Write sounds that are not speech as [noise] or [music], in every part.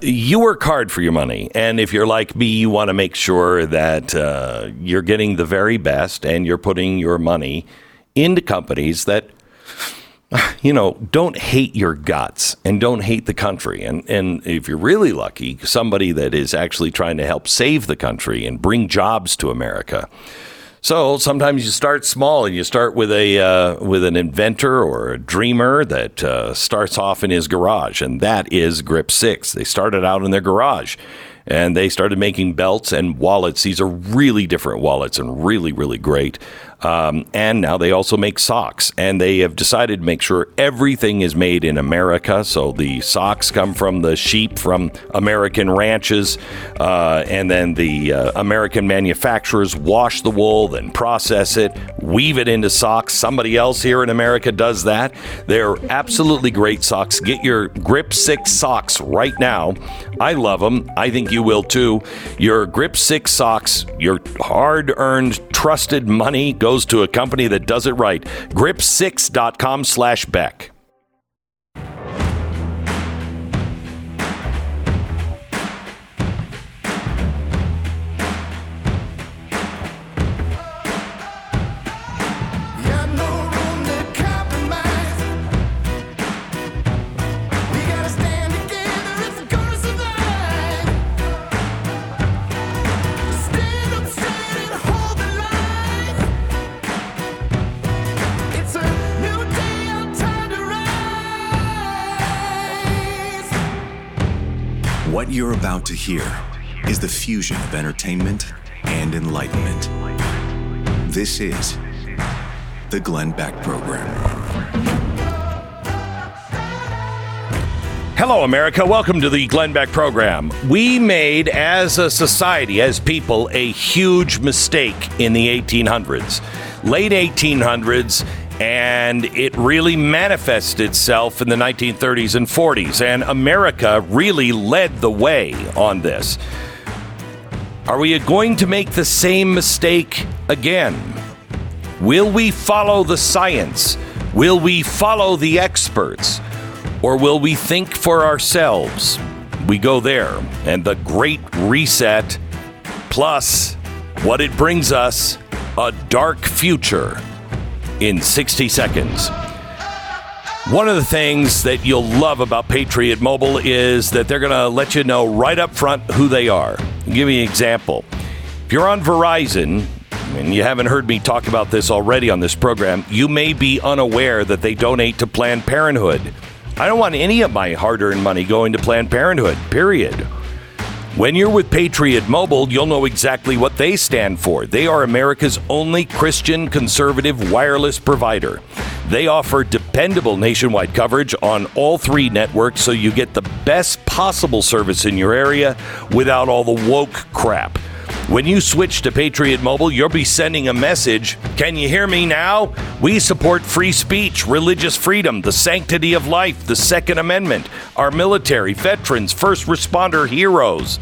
you work hard for your money. And if you're like me, you want to make sure that uh, you're getting the very best and you're putting your money into companies that, you know, don't hate your guts and don't hate the country. And, and if you're really lucky, somebody that is actually trying to help save the country and bring jobs to America. So sometimes you start small and you start with a uh, with an inventor or a dreamer that uh, starts off in his garage, and that is Grip Six. They started out in their garage, and they started making belts and wallets. These are really different wallets and really really great. Um, and now they also make socks, and they have decided to make sure everything is made in America. So the socks come from the sheep from American ranches, uh, and then the uh, American manufacturers wash the wool, then process it, weave it into socks. Somebody else here in America does that. They're absolutely great socks. Get your Grip 6 socks right now. I love them. I think you will too. Your Grip 6 socks, your hard earned, trusted money goes to a company that does it right. Grip6.com slash Beck. Hear is the fusion of entertainment and enlightenment. This is the Glenn Beck Program. Hello, America. Welcome to the Glenn Beck program. We made, as a society, as people, a huge mistake in the 1800s. Late 1800s, and it really manifested itself in the 1930s and 40s. And America really led the way on this. Are we going to make the same mistake again? Will we follow the science? Will we follow the experts? Or will we think for ourselves? We go there. And the Great Reset, plus what it brings us a dark future in 60 seconds. One of the things that you'll love about Patriot Mobile is that they're going to let you know right up front who they are. I'll give you an example. If you're on Verizon, and you haven't heard me talk about this already on this program, you may be unaware that they donate to Planned Parenthood. I don't want any of my hard earned money going to Planned Parenthood, period. When you're with Patriot Mobile, you'll know exactly what they stand for. They are America's only Christian conservative wireless provider. They offer dependable nationwide coverage on all three networks so you get the best possible service in your area without all the woke crap. When you switch to Patriot Mobile, you'll be sending a message Can you hear me now? We support free speech, religious freedom, the sanctity of life, the Second Amendment, our military, veterans, first responder heroes.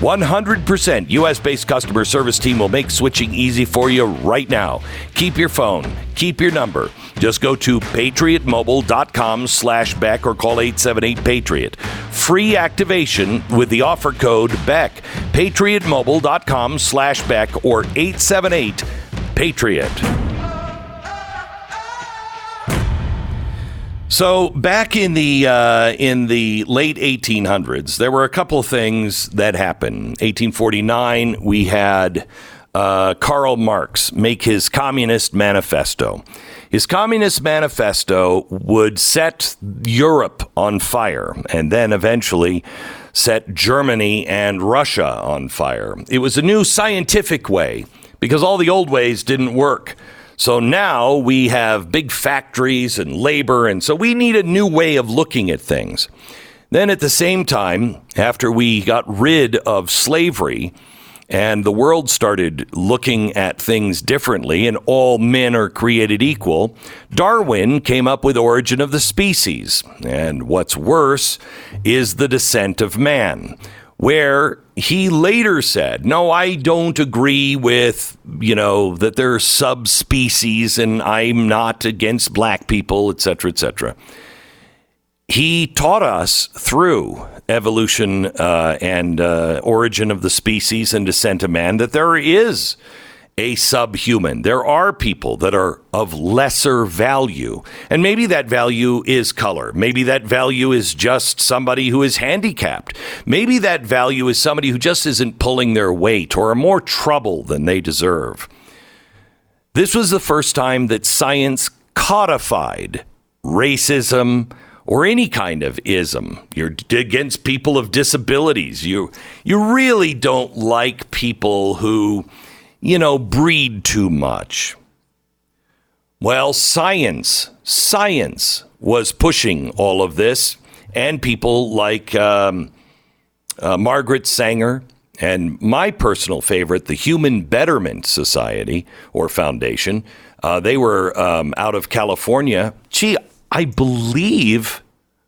100% US based customer service team will make switching easy for you right now. Keep your phone, keep your number. Just go to patriotmobile.com slash Beck or call 878 Patriot. Free activation with the offer code Beck. Patriotmobile.com slash Beck or 878 Patriot. So back in the uh, in the late 1800s, there were a couple of things that happened. 1849, we had uh, Karl Marx make his Communist Manifesto. His Communist Manifesto would set Europe on fire, and then eventually set Germany and Russia on fire. It was a new scientific way because all the old ways didn't work. So now we have big factories and labor, and so we need a new way of looking at things. Then at the same time, after we got rid of slavery, and the world started looking at things differently and all men are created equal, Darwin came up with origin of the species. And what's worse is the descent of man, where he later said, "No, I don't agree with, you know, that there are subspecies and I'm not against black people, etc., etc." He taught us through evolution uh, and uh, origin of the species and descent of man that there is a subhuman. There are people that are of lesser value. And maybe that value is color. Maybe that value is just somebody who is handicapped. Maybe that value is somebody who just isn't pulling their weight or are more trouble than they deserve. This was the first time that science codified racism, or any kind of ism. You're against people of disabilities. You you really don't like people who, you know, breed too much. Well, science, science was pushing all of this, and people like um, uh, Margaret Sanger and my personal favorite, the Human Betterment Society or Foundation. Uh, they were um, out of California. Gee, I believe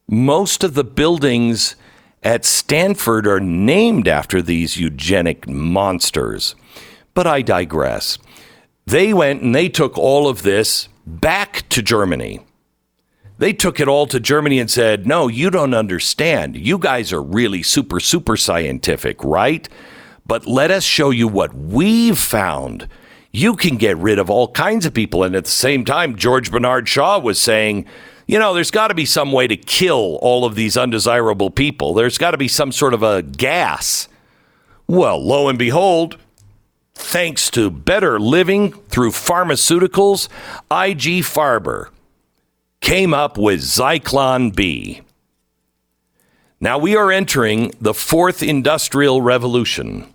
most of the buildings at Stanford are named after these eugenic monsters. But I digress. They went and they took all of this back to Germany. They took it all to Germany and said, No, you don't understand. You guys are really super, super scientific, right? But let us show you what we've found. You can get rid of all kinds of people. And at the same time, George Bernard Shaw was saying, you know, there's got to be some way to kill all of these undesirable people. There's got to be some sort of a gas. Well, lo and behold, thanks to better living through pharmaceuticals, IG Farben came up with Zyklon B. Now we are entering the fourth industrial revolution,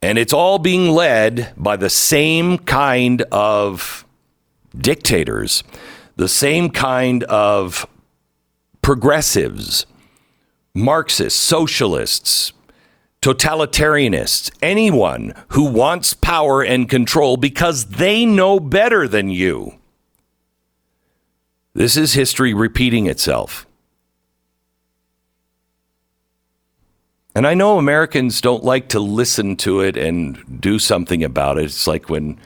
and it's all being led by the same kind of dictators the same kind of progressives, Marxists, socialists, totalitarianists, anyone who wants power and control because they know better than you. This is history repeating itself. And I know Americans don't like to listen to it and do something about it. It's like when,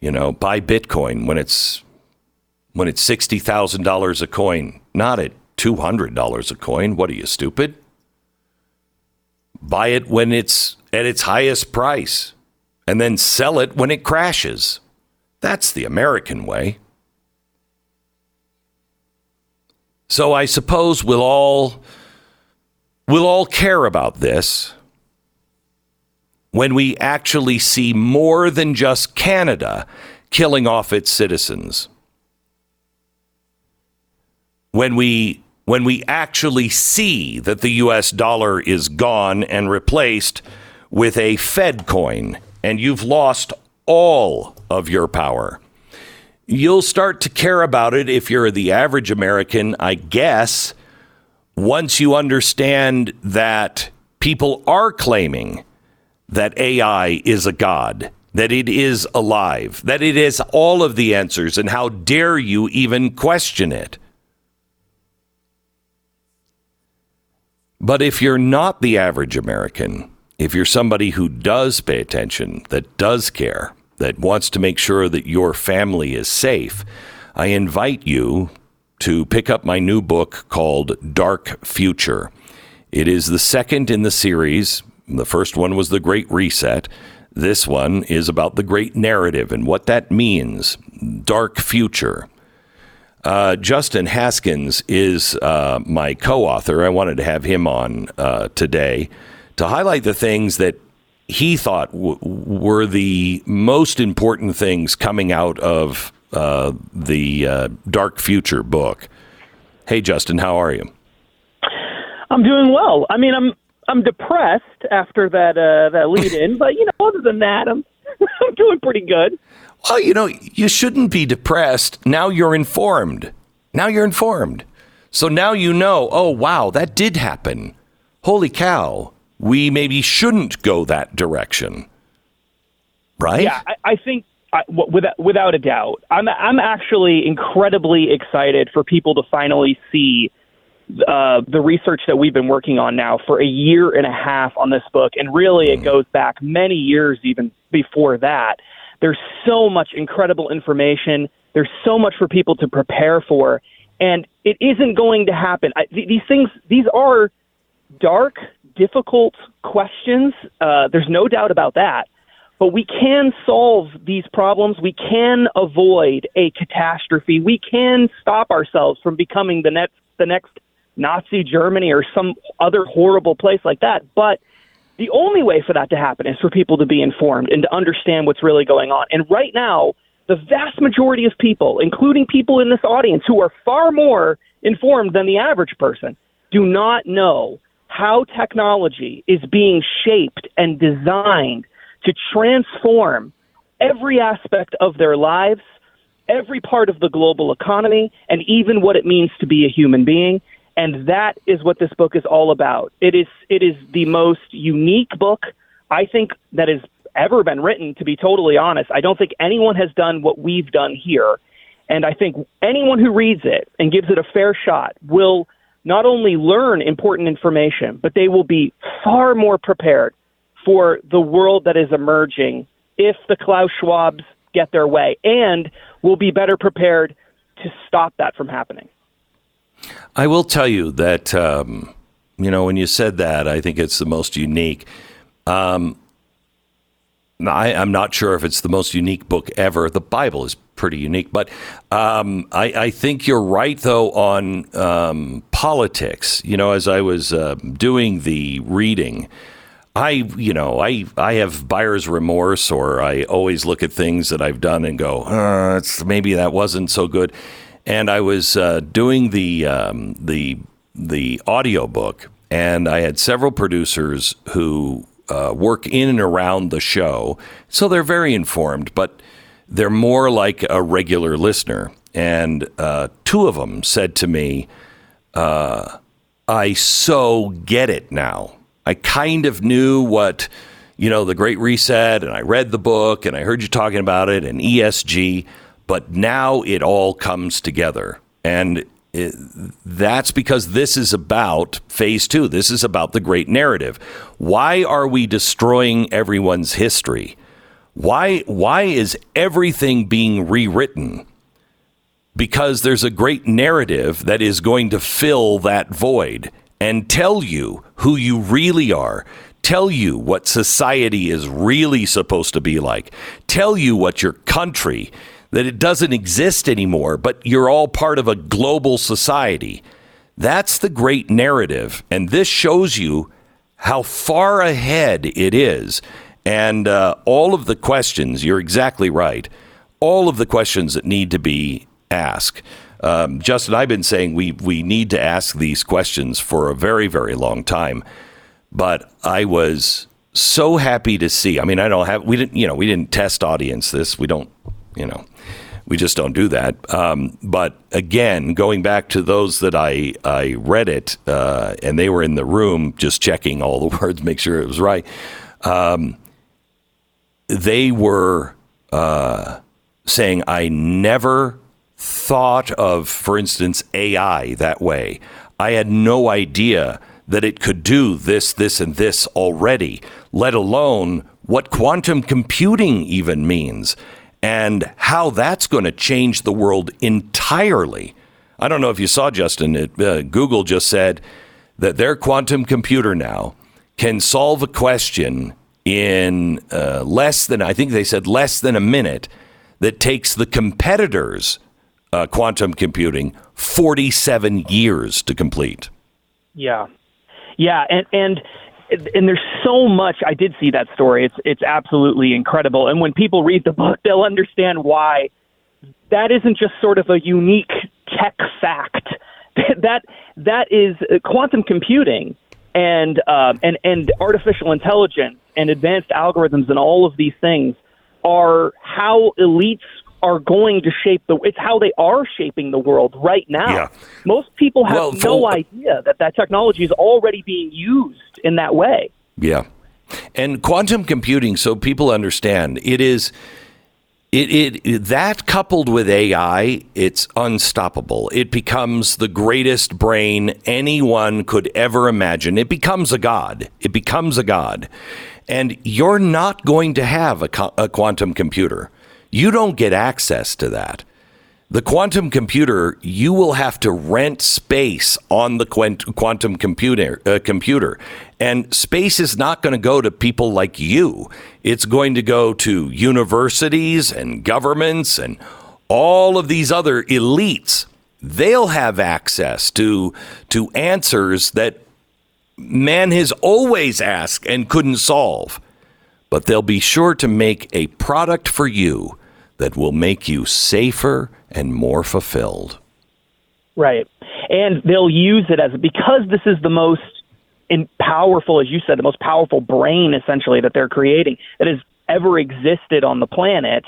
you know, buy Bitcoin when it's when it's $60,000 a coin, not at $200 a coin. What are you, stupid? Buy it when it's at its highest price and then sell it when it crashes. That's the American way. So I suppose we'll all we'll all care about this when we actually see more than just Canada killing off its citizens when we when we actually see that the US dollar is gone and replaced with a Fed coin and you've lost all of your power. You'll start to care about it if you're the average American, I guess, once you understand that people are claiming that AI is a god, that it is alive, that it has all of the answers, and how dare you even question it? But if you're not the average American, if you're somebody who does pay attention, that does care, that wants to make sure that your family is safe, I invite you to pick up my new book called Dark Future. It is the second in the series. The first one was The Great Reset. This one is about the Great Narrative and what that means. Dark Future. Uh, Justin Haskins is uh, my co author. I wanted to have him on uh, today to highlight the things that he thought w- were the most important things coming out of uh, the uh, Dark Future book. Hey, Justin, how are you? I'm doing well. I mean, I'm I'm depressed after that uh, that lead in, but you know, other than that, I'm [laughs] I'm doing pretty good. Well, you know, you shouldn't be depressed. Now you're informed. Now you're informed. So now you know, oh, wow, that did happen. Holy cow, we maybe shouldn't go that direction. Right? Yeah, I, I think I, without, without a doubt. I'm, I'm actually incredibly excited for people to finally see uh, the research that we've been working on now for a year and a half on this book. And really, it goes back many years even before that. There's so much incredible information. There's so much for people to prepare for and it isn't going to happen. I, th- these things, these are dark, difficult questions. Uh, there's no doubt about that. But we can solve these problems. We can avoid a catastrophe. We can stop ourselves from becoming the next, the next Nazi Germany or some other horrible place like that. But the only way for that to happen is for people to be informed and to understand what's really going on. And right now, the vast majority of people, including people in this audience who are far more informed than the average person, do not know how technology is being shaped and designed to transform every aspect of their lives, every part of the global economy, and even what it means to be a human being. And that is what this book is all about. It is it is the most unique book I think that has ever been written, to be totally honest. I don't think anyone has done what we've done here. And I think anyone who reads it and gives it a fair shot will not only learn important information, but they will be far more prepared for the world that is emerging if the Klaus Schwabs get their way and will be better prepared to stop that from happening. I will tell you that, um, you know, when you said that, I think it's the most unique. Um, I, am not sure if it's the most unique book ever. The Bible is pretty unique, but um, I, I, think you're right though on um, politics. You know, as I was uh, doing the reading, I you know I I have buyer's remorse, or I always look at things that I've done and go, uh, maybe that wasn't so good. And I was uh, doing the um, the the audio book, and I had several producers who uh, work in and around the show, so they're very informed, but they're more like a regular listener. And uh, two of them said to me, uh, I so get it now. I kind of knew what, you know, the Great Reset, and I read the book, and I heard you talking about it, and ESG, but now it all comes together. And it, that's because this is about phase two. This is about the great narrative. Why are we destroying everyone's history? Why, why is everything being rewritten? Because there's a great narrative that is going to fill that void and tell you who you really are, tell you what society is really supposed to be like, tell you what your country that it doesn't exist anymore, but you're all part of a global society. That's the great narrative. And this shows you how far ahead it is. And uh, all of the questions, you're exactly right. All of the questions that need to be asked. Um, Justin, I've been saying we, we need to ask these questions for a very, very long time. But I was so happy to see. I mean, I don't have, we didn't, you know, we didn't test audience this. We don't, you know, we just don't do that. Um, but again, going back to those that I, I read it uh, and they were in the room just checking all the [laughs] words, make sure it was right. Um, they were uh, saying, I never thought of, for instance, AI that way. I had no idea that it could do this, this, and this already, let alone what quantum computing even means and how that's going to change the world entirely. I don't know if you saw, Justin, it, uh, Google just said that their quantum computer now can solve a question in uh, less than, I think they said less than a minute, that takes the competitors' uh, quantum computing 47 years to complete. Yeah. Yeah. And, and and there's so much. I did see that story. It's it's absolutely incredible. And when people read the [laughs] book, they'll understand why that isn't just sort of a unique tech fact. [laughs] that that is uh, quantum computing and uh, and and artificial intelligence and advanced algorithms and all of these things are how elites are going to shape the it's how they are shaping the world right now. Yeah. Most people have Well, no for- idea that that technology is already being used in that way. Yeah. And quantum computing, so people understand, it is it, it that coupled with AI, it's unstoppable. It becomes the greatest brain anyone could ever imagine. It becomes a god. It becomes a god. And you're not going to have a, a quantum computer. You don't get access to that. The quantum computer, you will have to rent space on the quantum computer, uh, computer. And space is not going to go to people like you. It's going to go to universities and governments and all of these other elites. They'll have access to, to answers that man has always asked and couldn't solve. But they'll be sure to make a product for you that will make you safer and more fulfilled. Right. And they'll use it as because this is the most in powerful, as you said, the most powerful brain essentially that they're creating that has ever existed on the planet.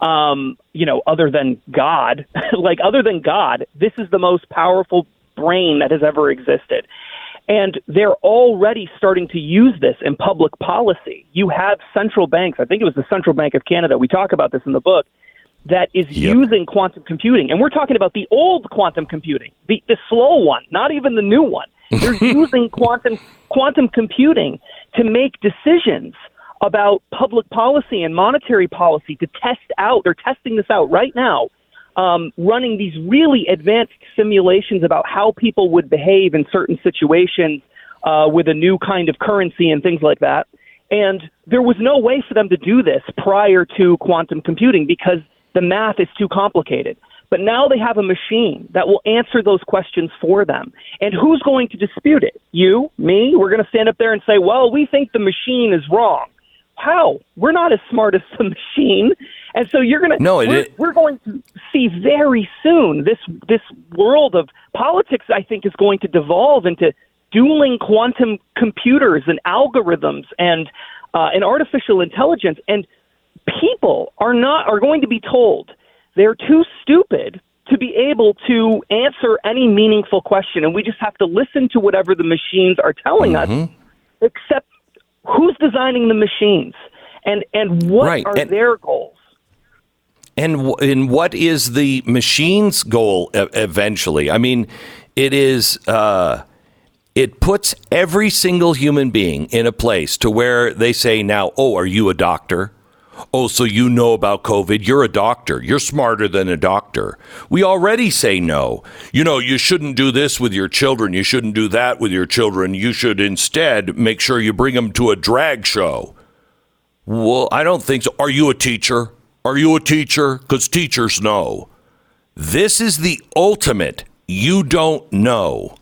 Um, you know, other than God, [laughs] like other than God, this is the most powerful brain that has ever existed. And they're already starting to use this in public policy. You have central banks, I think it was the Central Bank of Canada, we talk about this in the book, that is Yep. using quantum computing. And we're talking about the old quantum computing, the, the slow one, not even the new one. They're [laughs] using quantum quantum computing to make decisions about public policy and monetary policy to test out. They're testing this out right now, um, running these really advanced simulations about how people would behave in certain situations uh, with a new kind of currency and things like that. And there was no way for them to do this prior to quantum computing because the math is too complicated. But now they have a machine that will answer those questions for them. And who's going to dispute it? You, me? We're going to stand up there and say, well, we think the machine is wrong. How? We're not as smart as the [laughs] machine. And so you're going to No, it we're, is- we're going to see very soon this this world of politics I think is going to devolve into dueling quantum computers and algorithms and uh, and artificial intelligence and people are not are going to be told they're too stupid to be able to answer any meaningful question and we just have to listen to whatever the machines are telling us except who's designing the machines and and what Right, are and- their goals And, and what is the machine's goal eventually? I mean, it is. Uh, it puts every single human being in a place to where they say now, "Oh, are you a doctor? Oh, so you know about COVID? You're a doctor. You're smarter than a doctor." We already say no. You know, you shouldn't do this with your children. You shouldn't do that with your children. You should instead make sure you bring them to a drag show. Well, I don't think so. Are you a teacher? Are you a teacher? Because teachers know. This is the ultimate you don't know.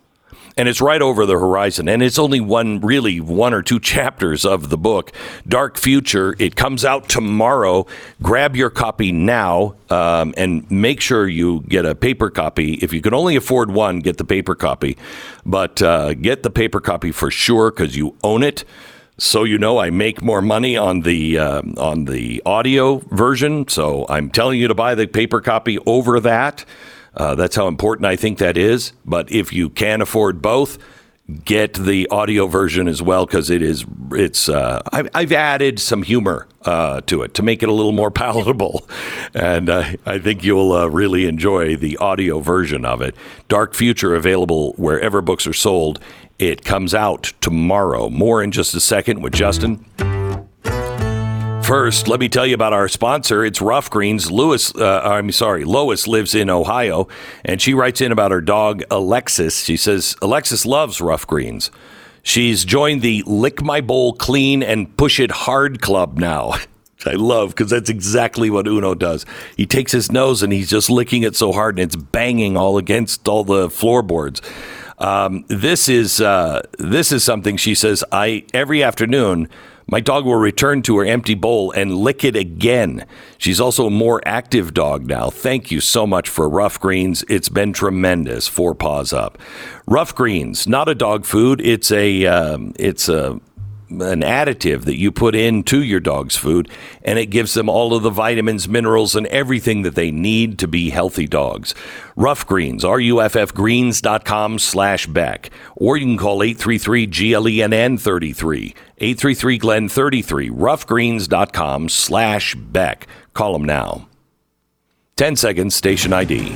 And it's right over the horizon. And it's only one, really, one or two [laughs] chapters of the book. Dark Future. It comes out tomorrow. Grab your copy now um, and make sure you get a paper copy. If you can only afford one, get the paper copy. But uh, get the paper copy for sure because you own it. So you know, I make more money on the uh, on the audio version. So I'm telling you to buy the paper copy over that. Uh, that's how important I think that is. But if you can afford both, get the audio version as well because it is it's. Uh, I've, I've added some humor uh, to it to make it a little more [laughs] palatable, and uh, I think you'll uh, really enjoy the audio version of it. Dark Future available wherever books are sold. It comes out tomorrow. More in just a second with Justin. First, let me tell you about our sponsor. It's Ruff Greens. Lewis, uh, I'm sorry, Lois lives in Ohio, and she writes in about her dog Alexis. She says Alexis loves Ruff Greens. She's joined the Lick My Bowl Clean and Push It Hard Club now. [laughs] I love because that's exactly what Uno does. He takes his nose and he's just licking it so hard and it's banging all against all the floorboards. Um, this is uh, this is something she says. I every afternoon my dog will return to her empty bowl and lick it again. She's also a more active dog now. Thank you so much for Ruff Greens. It's been tremendous. Four paws up. Ruff Greens, not a dog food. It's a um, it's a an additive that you put into your dog's food, and it gives them all of the vitamins, minerals, and everything that they need to be healthy dogs. Ruff Greens, R-U-F-F greens.com slash Beck. Or you can call 833-GLENN33, 833-GLEN33, ruffgreens.com slash Beck. Call them now. 10 seconds, station ID.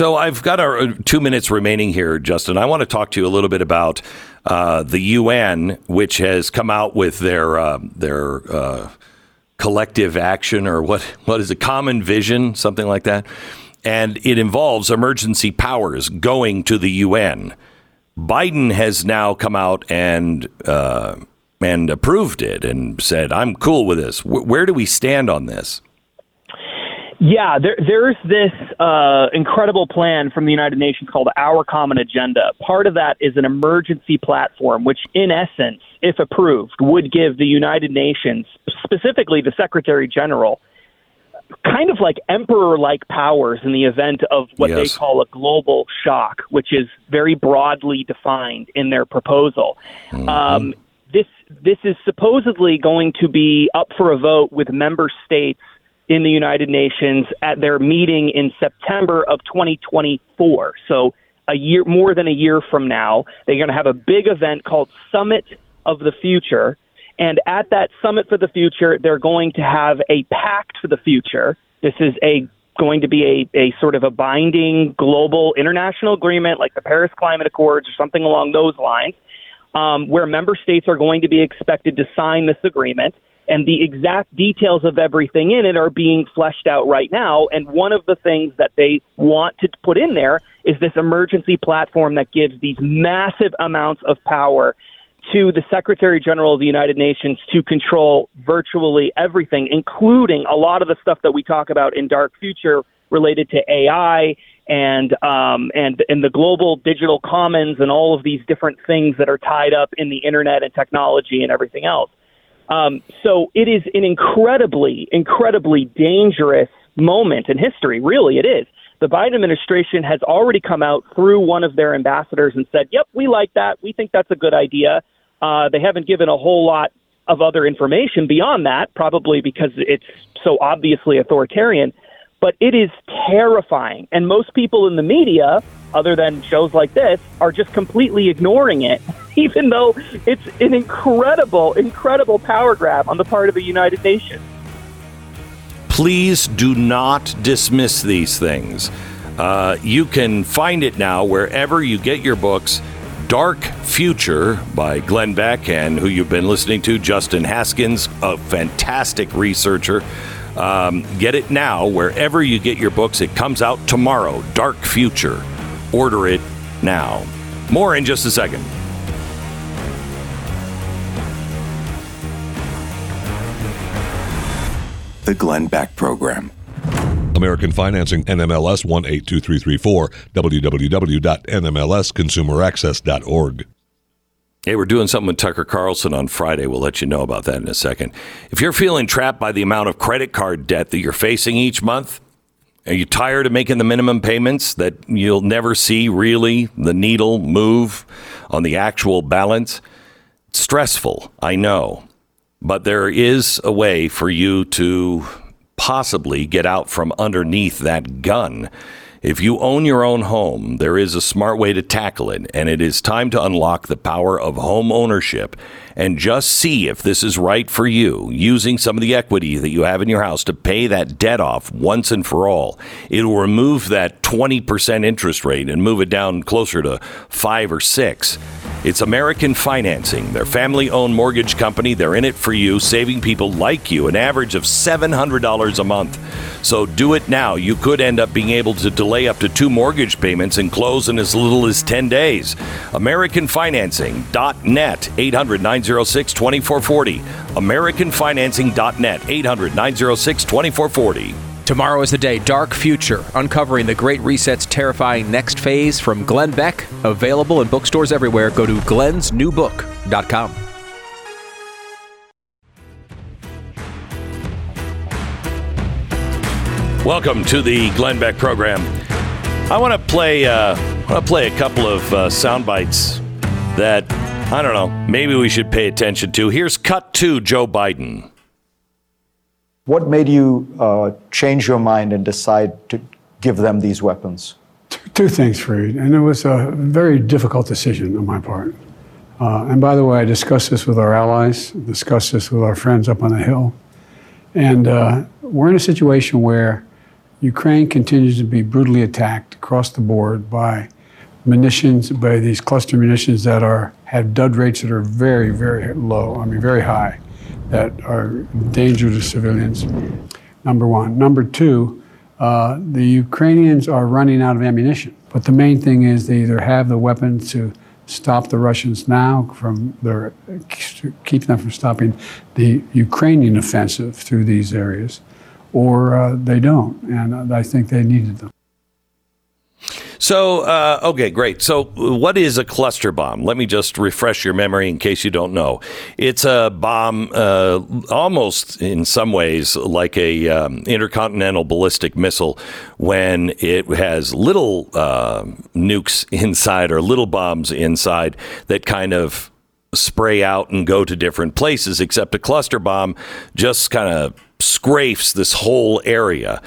So I've got our uh, two minutes remaining here, Justin. I want to talk to you a little bit about uh, the UN, which has come out with their uh, their uh, collective action, or what what is a common vision, something like that, and it involves emergency powers going to the UN. Biden has now come out and uh, and approved it and said, "I'm cool with this." W- where do we stand on this? Yeah, there, there's this uh, incredible plan from the United Nations called Our Common Agenda. Part of that is an emergency platform, which, in essence, if approved, would give the United Nations, specifically the Secretary General, kind of like emperor like powers in the event of what yes. they call a global shock, which is very broadly defined in their proposal. Mm-hmm. Um, this this is supposedly going to be up for a vote with member states in the United Nations at their meeting in September of 2024. So a year, more than a year from now, they're going to have a big event called Summit of the Future. And at that Summit for the Future, they're going to have a pact for the future. This is a going to be a, a sort of a binding global international agreement like the Paris Climate Accords or something along those lines, um, where member states are going to be expected to sign this agreement and the exact details of everything in it are being fleshed out right now. And one of the things that they want to put in there is this emergency platform that gives these massive amounts of power to the Secretary General of the United Nations to control virtually everything, including a lot of the stuff that we talk about in Dark Future related to AI and um, and and the global digital commons and all of these different things that are tied up in the internet and technology and everything else. Um, so it is an incredibly, incredibly dangerous moment in history. Really, it is. The Biden administration has already come out through one of their ambassadors and said, "Yep, we like that. We think that's a good idea." Uh, they haven't given a whole lot of other information beyond that, probably because it's so obviously authoritarian. But it is terrifying, and most people in the media other than shows like this, are just completely ignoring it, [laughs] even though it's an incredible, incredible power grab on the part of the United Nations. Please do not dismiss these things. Uh, you can find it now wherever you get your books. Dark Future by Glenn Beck and who you've been listening to, Justin Haskins, a fantastic researcher. Um, get it now wherever you get your books. It comes out tomorrow. Dark Future. Order it now. More in just a second. The Glenn Beck Program. American Financing, NMLS 182334, www.nmlsconsumeraccess.org. Hey, we're doing something with Tucker Carlson on Friday. We'll let you know about that in a second. If you're feeling trapped by the amount of credit card debt that you're facing each month, are you tired of making the minimum payments that you'll never see really the needle move on the actual balance? It's stressful, I know. But there is a way for you to possibly get out from underneath that gun if you own your own home, there is a smart way to tackle it, and it is time to unlock the power of home ownership and just see if this is right for you, using some of the equity that you have in your house to pay that debt off once and for all. It'll remove that 20% interest rate and move it down closer to 5 or 6. It's American Financing, their family owned mortgage company. They're in it for you, saving people like you an average of $700 a month. So do it now. You could end up being able to delay up to two mortgage payments and close in as little as 10 days. AmericanFinancing.net, 800 906 2440. AmericanFinancing.net, 800 906 2440. Tomorrow is the day, Dark Future, uncovering the Great Reset's terrifying next phase from Glenn Beck. Available in bookstores everywhere. Go to glensnewbook.com. Welcome to the Glenn Beck program. I want to play. Uh, want to play a couple of uh, sound bites that I don't know. Maybe we should pay attention to. Here's cut to Joe Biden. What made you uh, change your mind and decide to give them these weapons? Two things, Fareed, and it was a very difficult decision on my part. Uh, and by the way, I discussed this with our allies, discussed this with our friends up on the Hill. And uh, we're in a situation where Ukraine continues to be brutally attacked across the board by munitions, by these cluster munitions that are have dud rates that are very, very low. I mean, very high, that are danger to civilians. Number one. Number two, uh, the Ukrainians are running out of ammunition. But the main thing is they either have the weapons to stop the Russians now from their keep them from stopping the Ukrainian offensive through these areas, or uh, they don't. And I think they needed them. So, uh, okay, great. So, what is a cluster bomb? Let me just refresh your memory in case you don't know. It's a bomb, uh, almost in some ways like a um, intercontinental ballistic missile, when it has little uh, nukes inside or little bombs inside that kind of spray out and go to different places. Except a cluster bomb just kind of scrapes this whole area.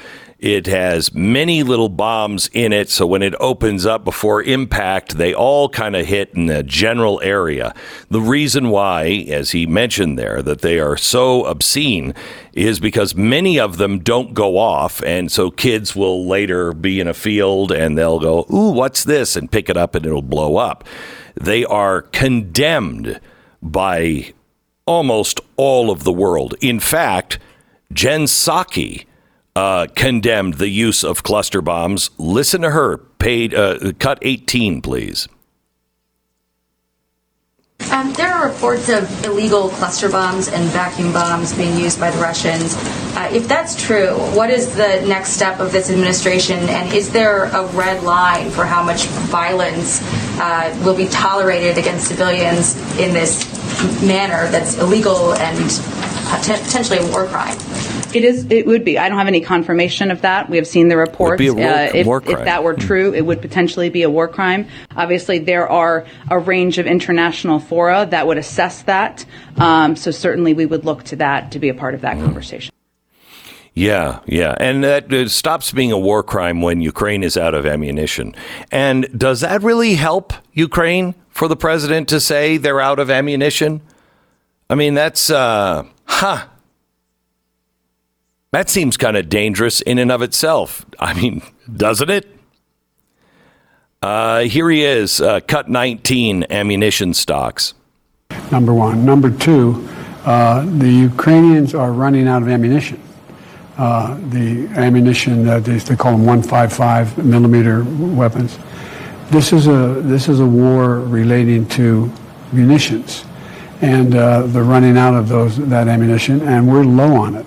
It has many little bombs in it, so when it opens up before impact, they all kind of hit in the general area. The reason why, as he mentioned there, that they are so obscene is because many of them don't go off, and so kids will later be in a field and they'll go, Ooh, what's this? and pick it up and it'll blow up. They are condemned by almost all of the world. In fact, Jen Psaki uh, condemned the use of cluster bombs. Listen to her. Paid uh, cut 18, please. Um, there are reports of illegal cluster bombs and vacuum bombs being used by the Russians. Uh, if that's true, what is the next step of this administration? And is there a red line for how much violence uh, will be tolerated against civilians in this manner that's illegal and potentially a war crime? It is. It would be. I don't have any confirmation of that. We have seen the reports. War, uh, if, war if, that were true, it would potentially be a war crime. Obviously, there are a range of international fora that would assess that. Um, so certainly, we would look to that to be a part of that mm. conversation. Yeah, yeah. And that it stops being a war crime when Ukraine is out of ammunition. And does that really help Ukraine for the president to say they're out of ammunition? I mean, that's, uh, huh. That seems kind of dangerous in and of itself. I mean, doesn't it? Uh, here he is, uh, cut 19 ammunition stocks. Number one. Number two, uh, the Ukrainians are running out of ammunition. Uh, the ammunition that they, they call them 155 millimeter weapons. This is a this is a war relating to munitions, and uh, they're running out of those that ammunition, and we're low on it.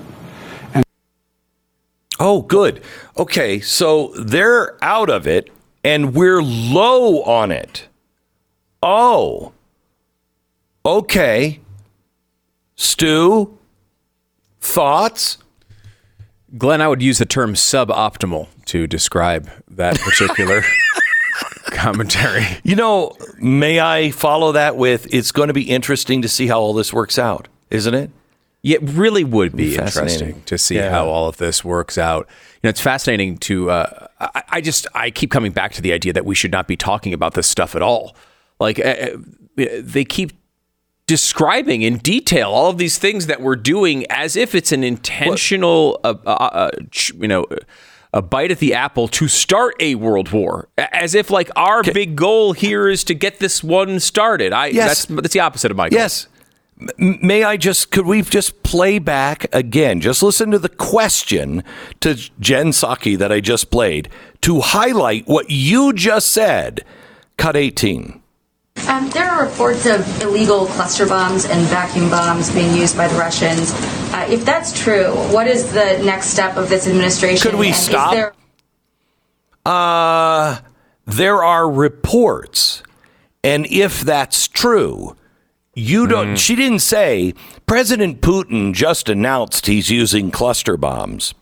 Oh, good. Okay, so they're out of it and we're low on it. Oh. Okay. Stu, thoughts? Glenn, I would use the term suboptimal to describe that [laughs] particular commentary. You know, may I follow that with it's going to be interesting to see how all this works out, isn't it? Yeah, it really would be interesting to see yeah. how all of this works out. You know, it's fascinating to. Uh, I, I, just I keep coming back to the idea that we should not be talking about this stuff at all. Like uh, they keep describing in detail all of these things that we're doing as if it's an intentional, uh, uh, uh you know a bite at the apple to start a world war, as if like our okay. big goal here is to get this one started. I yes. that's that's the opposite of my goal. Yes, May I just, could we just play back again? Just listen to the question to Jen Psaki that I just played to highlight what you just said. Cut 18. Um, there are reports of illegal cluster bombs and vacuum bombs being used by the Russians. Uh, if that's true, what is the next step of this administration? Could we and stop? There- uh, there are reports. And if that's true, you don't. Mm. She didn't say President Putin just announced he's using cluster bombs.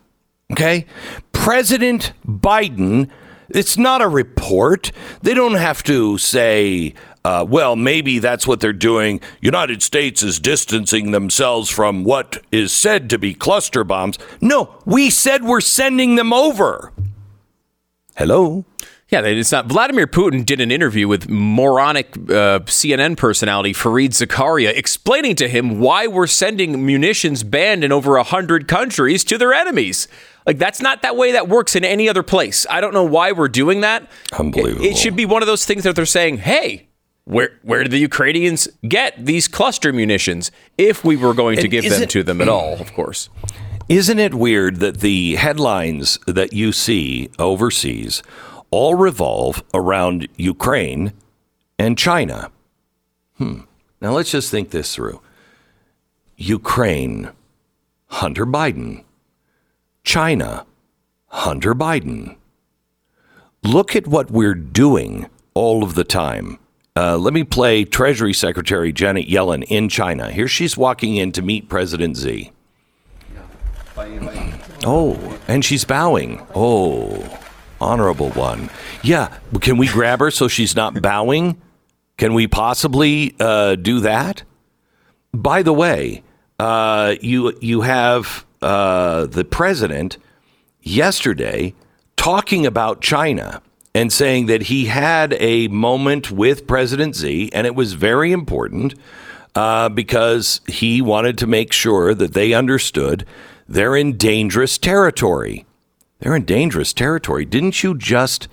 Okay, President Biden, it's not a report. They don't have to say, uh, well, maybe that's what they're doing. United States is distancing themselves from what is said to be cluster bombs. No, we said we're sending them over. Hello? Yeah, it's not. Vladimir Putin did an interview with moronic uh, CNN personality Fareed Zakaria, explaining to him why we're sending munitions banned in over hundred countries to their enemies. Like that's not that way that works in any other place. I don't know why we're doing that. Unbelievable. It, it should be one of those things that they're saying, "Hey, where where did the Ukrainians get these cluster munitions? If we were going to And give them it- to them at all, of course." Isn't it weird that the headlines that you see overseas all revolve around Ukraine and China? Hmm. Now let's just think this through. Ukraine, Hunter Biden. China, Hunter Biden. Look at what we're doing all of the time. Uh, let me play Treasury Secretary Janet Yellen in China. Here she's walking in to meet President Xi. Oh, and she's bowing. Oh, honorable one. Yeah, can we grab her so she's not bowing? Can we possibly uh, do that? By the way, uh, you you have uh, the president yesterday talking about China and saying that he had a moment with President Xi, and it was very important uh, because he wanted to make sure that they understood they're in dangerous territory. They're in dangerous territory. Didn't you just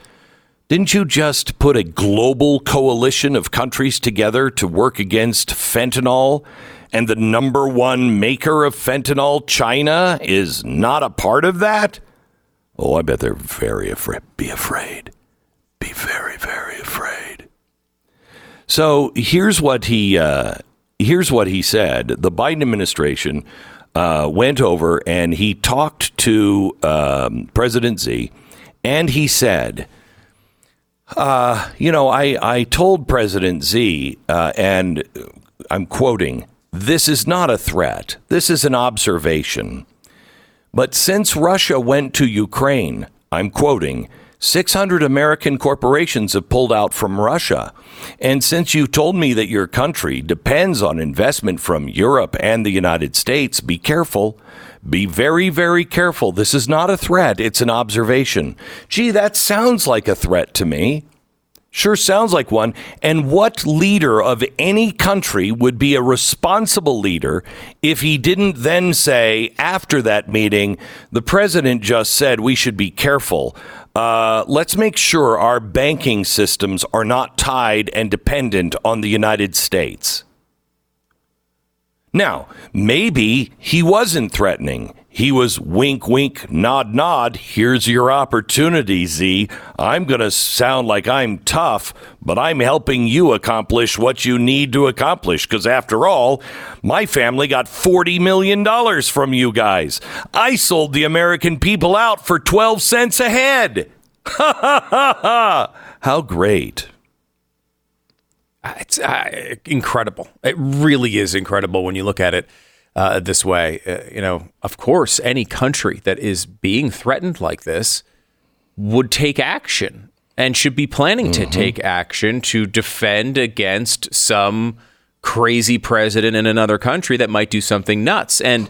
didn't you just put a global coalition of countries together to work against fentanyl? And the number one maker of fentanyl, China, is not a part of that? Oh, I bet they're very afraid. Be afraid. Be very, very afraid. So here's what he uh, here's what he said. The Biden administration uh, went over and he talked to um, President Z, and he said, uh, "You know, I I told President Z, uh, and I'm quoting." This is not a threat. This is an observation. But since Russia went to Ukraine, I'm quoting, 600 American corporations have pulled out from Russia. And since you told me that your country depends on investment from Europe and the United States, be careful. Be very, very careful. This is not a threat, it's an observation. Gee, that sounds like a threat to me. Sure sounds like one. And what leader of any country would be a responsible leader if he didn't then say, after that meeting, the president just said we should be careful. Uh, let's make sure our banking systems are not tied and dependent on the United States. Now, maybe he wasn't threatening. He was wink, wink, nod, nod. Here's your opportunity, Z. I'm going to sound like I'm tough, but I'm helping you accomplish what you need to accomplish. Because after all, my family got $40 million from you guys. I sold the American people out for 12 cents a head. Ha ha ha ha! How great. It's uh, incredible. It really is incredible when you look at it uh, this way. Uh, you know, of course, any country that is being threatened like this would take action and should be planning to take action to defend against some crazy president in another country that might do something nuts. And,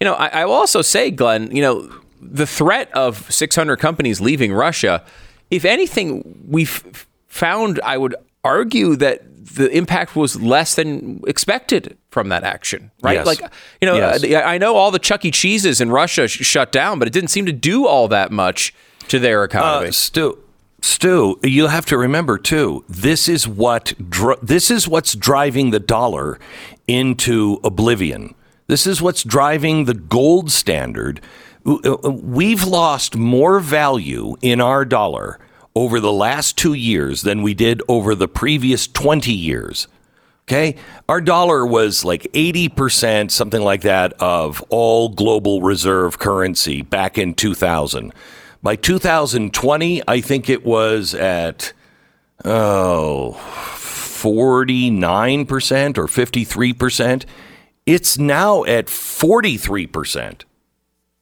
you know, I, I will also say, Glenn, you know, the threat of 600 companies leaving Russia, if anything, we've found, I would argue that the impact was less than expected from that action, right? Yes. Like, you know, Yes. uh, I know all the Chuck E. Cheeses in Russia sh- shut down, but it didn't seem to do all that much to their economy. Uh, Stu, Stu, you have to remember too. This is what dr- this is what's driving the dollar into oblivion. This is what's driving the gold standard. Uh, We've lost more value in our dollar over the last two years than we did over the previous 20 years. Okay. Our dollar was like 80%, something like that, of all global reserve currency back in 2000. By 2020, I think it was at, oh, 49% or 53%. It's now at 43%.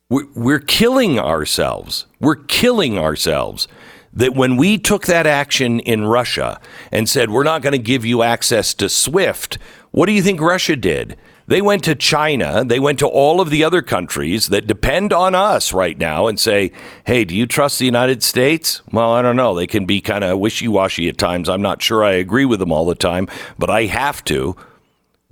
We're killing ourselves. We're killing ourselves. That when we took that action in Russia and said, we're not going to give you access to SWIFT, what do you think Russia did? They went to China, they went to all of the other countries that depend on us right now and say, hey, do you trust the United States? Well, I don't know. They can be kind of wishy washy at times. I'm not sure I agree with them all the time, but I have to.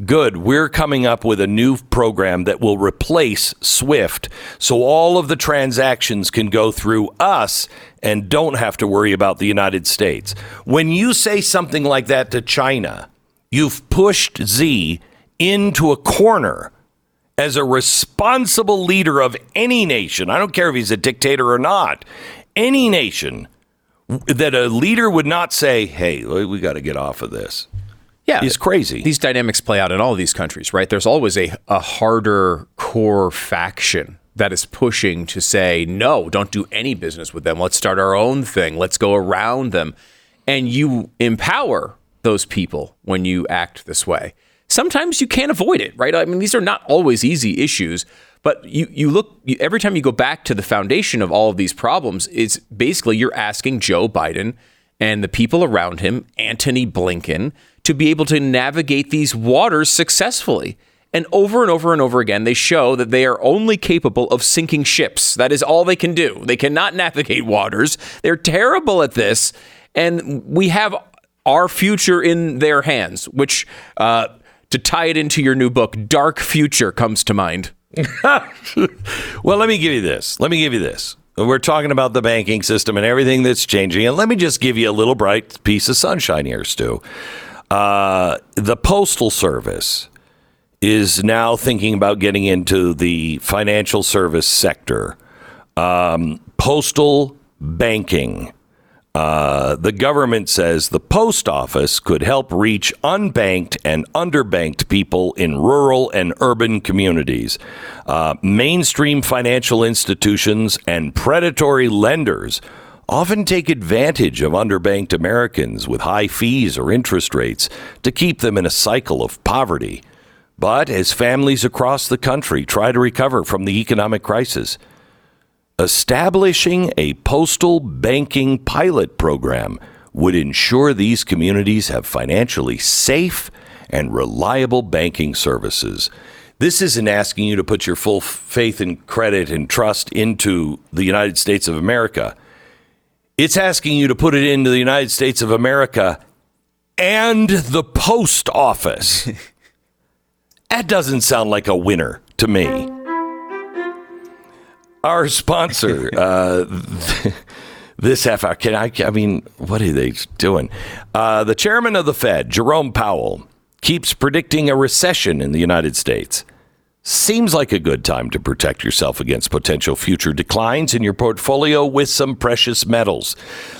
Good. We're coming up with a new program that will replace SWIFT so all of the transactions can go through us and don't have to worry about the United States. When you say something like that to China, you've pushed Xi into a corner as a responsible leader of any nation. I don't care if he's a dictator or not. Any nation that a leader would not say, "Hey, we got to get off of this." Yeah, is crazy. These dynamics play out in all of these countries, right? There's always a, a harder core faction that is pushing to say, no, don't do any business with them. Let's start our own thing. Let's go around them. And you empower those people when you act this way sometimes you can't avoid it, right? I mean, these are not always easy issues, but you, you look, you, every time you go back to the foundation of all of these problems, it's basically you're asking Joe Biden and the people around him, Antony Blinken, to be able to navigate these waters successfully. And over and over and over again, they show that they are only capable of sinking ships. That is all they can do. They cannot [laughs] navigate waters. They're terrible at this. And we have our future in their hands, which uh, to tie it into your new book, Dark Future comes to mind. [laughs] well, let me give you this. Let me give you this. We're talking about the banking system and everything that's changing. And let me just give you a little bright piece of sunshine here, Stu. Uh, the Postal Service is now thinking about getting into the financial service sector. Um, postal banking uh, the government says the post office could help reach unbanked and underbanked people in rural and urban communities. Uh, mainstream financial institutions and predatory lenders often take advantage of underbanked Americans with high fees or interest rates to keep them in a cycle of poverty. But as families across the country try to recover from the economic crisis, Establishing a postal banking pilot program would ensure these communities have financially safe and reliable banking services. This isn't asking you to put your full faith and credit and trust into the United States of America. It's asking you to put it into the United States of America and the post office. [laughs] that doesn't sound like a winner to me. Our sponsor, [laughs] uh, this half hour, can I, I mean, what are they doing? Uh, the chairman of the Fed, Jerome Powell, keeps predicting a recession in the United States. Seems like a good time to protect yourself against potential future declines in your portfolio with some precious metals.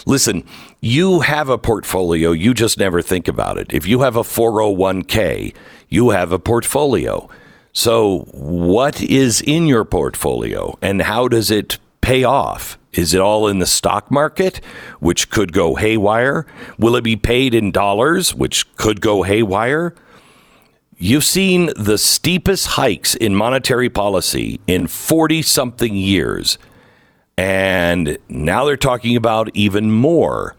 Listen, you have a portfolio, you just never think about it. If you have a 401k, you have a portfolio. So, what is in your portfolio and how does it pay off? Is it all in the stock market, which could go haywire? Will it be paid in dollars, which could go haywire? You've seen the steepest hikes in monetary policy in 40 something years. And now they're talking about even more.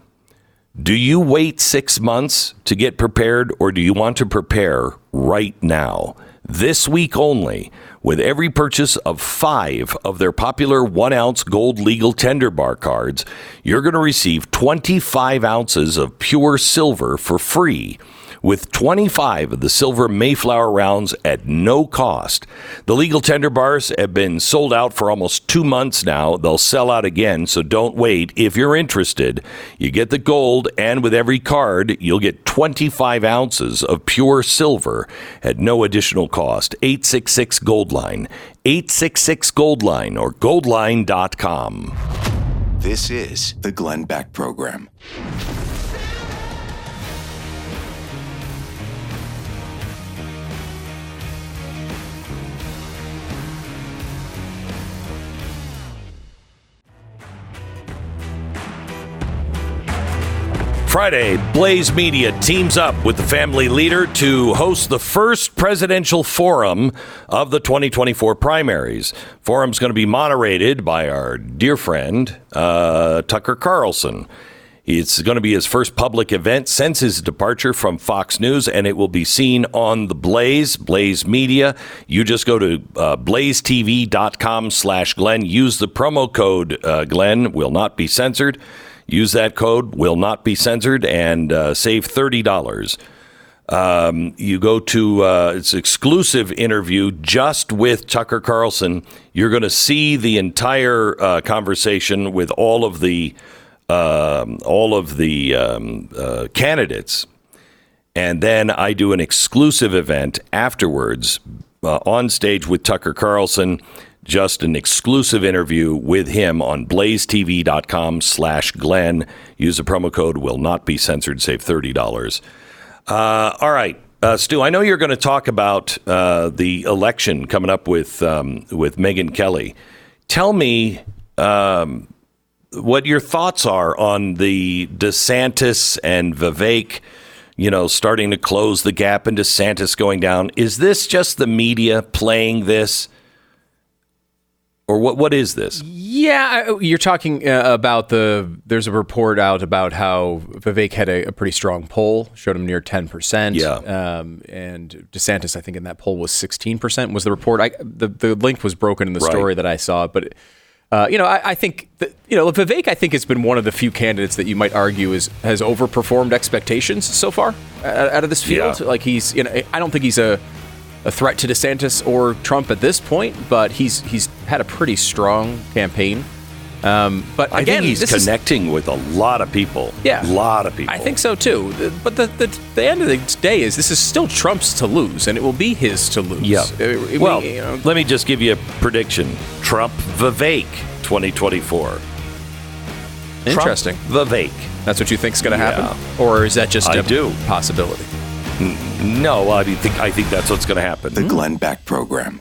Do you wait six months to get prepared, or do you want to prepare right now? this week only with every purchase of five of their popular one ounce gold legal tender bar cards, you're going to receive 25 ounces of pure silver for free with 25 of the silver Mayflower rounds at no cost. The legal tender bars have been sold out for almost two months now. They'll sell out again, so don't wait. If you're interested, you get the gold, and with every card, you'll get 25 ounces of pure silver at no additional cost. 866 Gold Line, 866 Gold Line, or goldline.com. This is the Glenn Beck Program. Friday, Blaze Media teams up with the family leader to host the first presidential forum of the 2024 primaries. Forum's going to be moderated by our dear friend uh, Tucker Carlson. It's going to be his first public event since his departure from Fox News, and it will be seen on the Blaze, Blaze Media. You just go to uh, blazetv.com slash Glenn. Use the promo code uh, Glenn, will not be censored. Use that code, will not be censored, and uh, save $30. Um, you go to uh, it's exclusive interview just with Tucker Carlson. You're going to see the entire uh, conversation with all of the um, all of the um, uh, candidates, and then I do an exclusive event afterwards uh, on stage with Tucker Carlson. Just an exclusive interview with him on blazetv.com slash Glenn. Use the promo code will not be censored, save $30. Uh, all right. Uh, Stu, I know you're going to talk about uh, the election coming up with um, with Megyn Kelly. Tell me um, what your thoughts are on the DeSantis and Vivek, you know, starting to close the gap and DeSantis going down. Is this just the media playing this? Or what? What is this? Yeah, you're talking uh, about the. There's a report out about how Vivek had a, a pretty strong poll, showed him near 10 percent. Yeah, um, and DeSantis, I think, in that poll was 16 percent. Was the report? I the the link was broken in the right. story that I saw, but. Uh, you know, I, I think that, you know Vivek. I think has been one of the few candidates that you might argue is has overperformed expectations so far out of this field. Yeah. Like he's, you know, I don't think he's a a threat to DeSantis or Trump at this point, but he's he's had a pretty strong campaign. Um, but I again, think he's connecting is, with a lot of people. Yeah, a lot of people. I think so too. But the, the, the end of the day is this is still Trump's to lose, and it will be his to lose. Yeah. well, you know, let me just give you a prediction: Trump Vivek 2024. Interesting. Trump, Vivek. That's what you think is going to happen, yeah. or is that just I a do. possibility? No, I think I think that's what's going to happen. The Glenn Beck Program.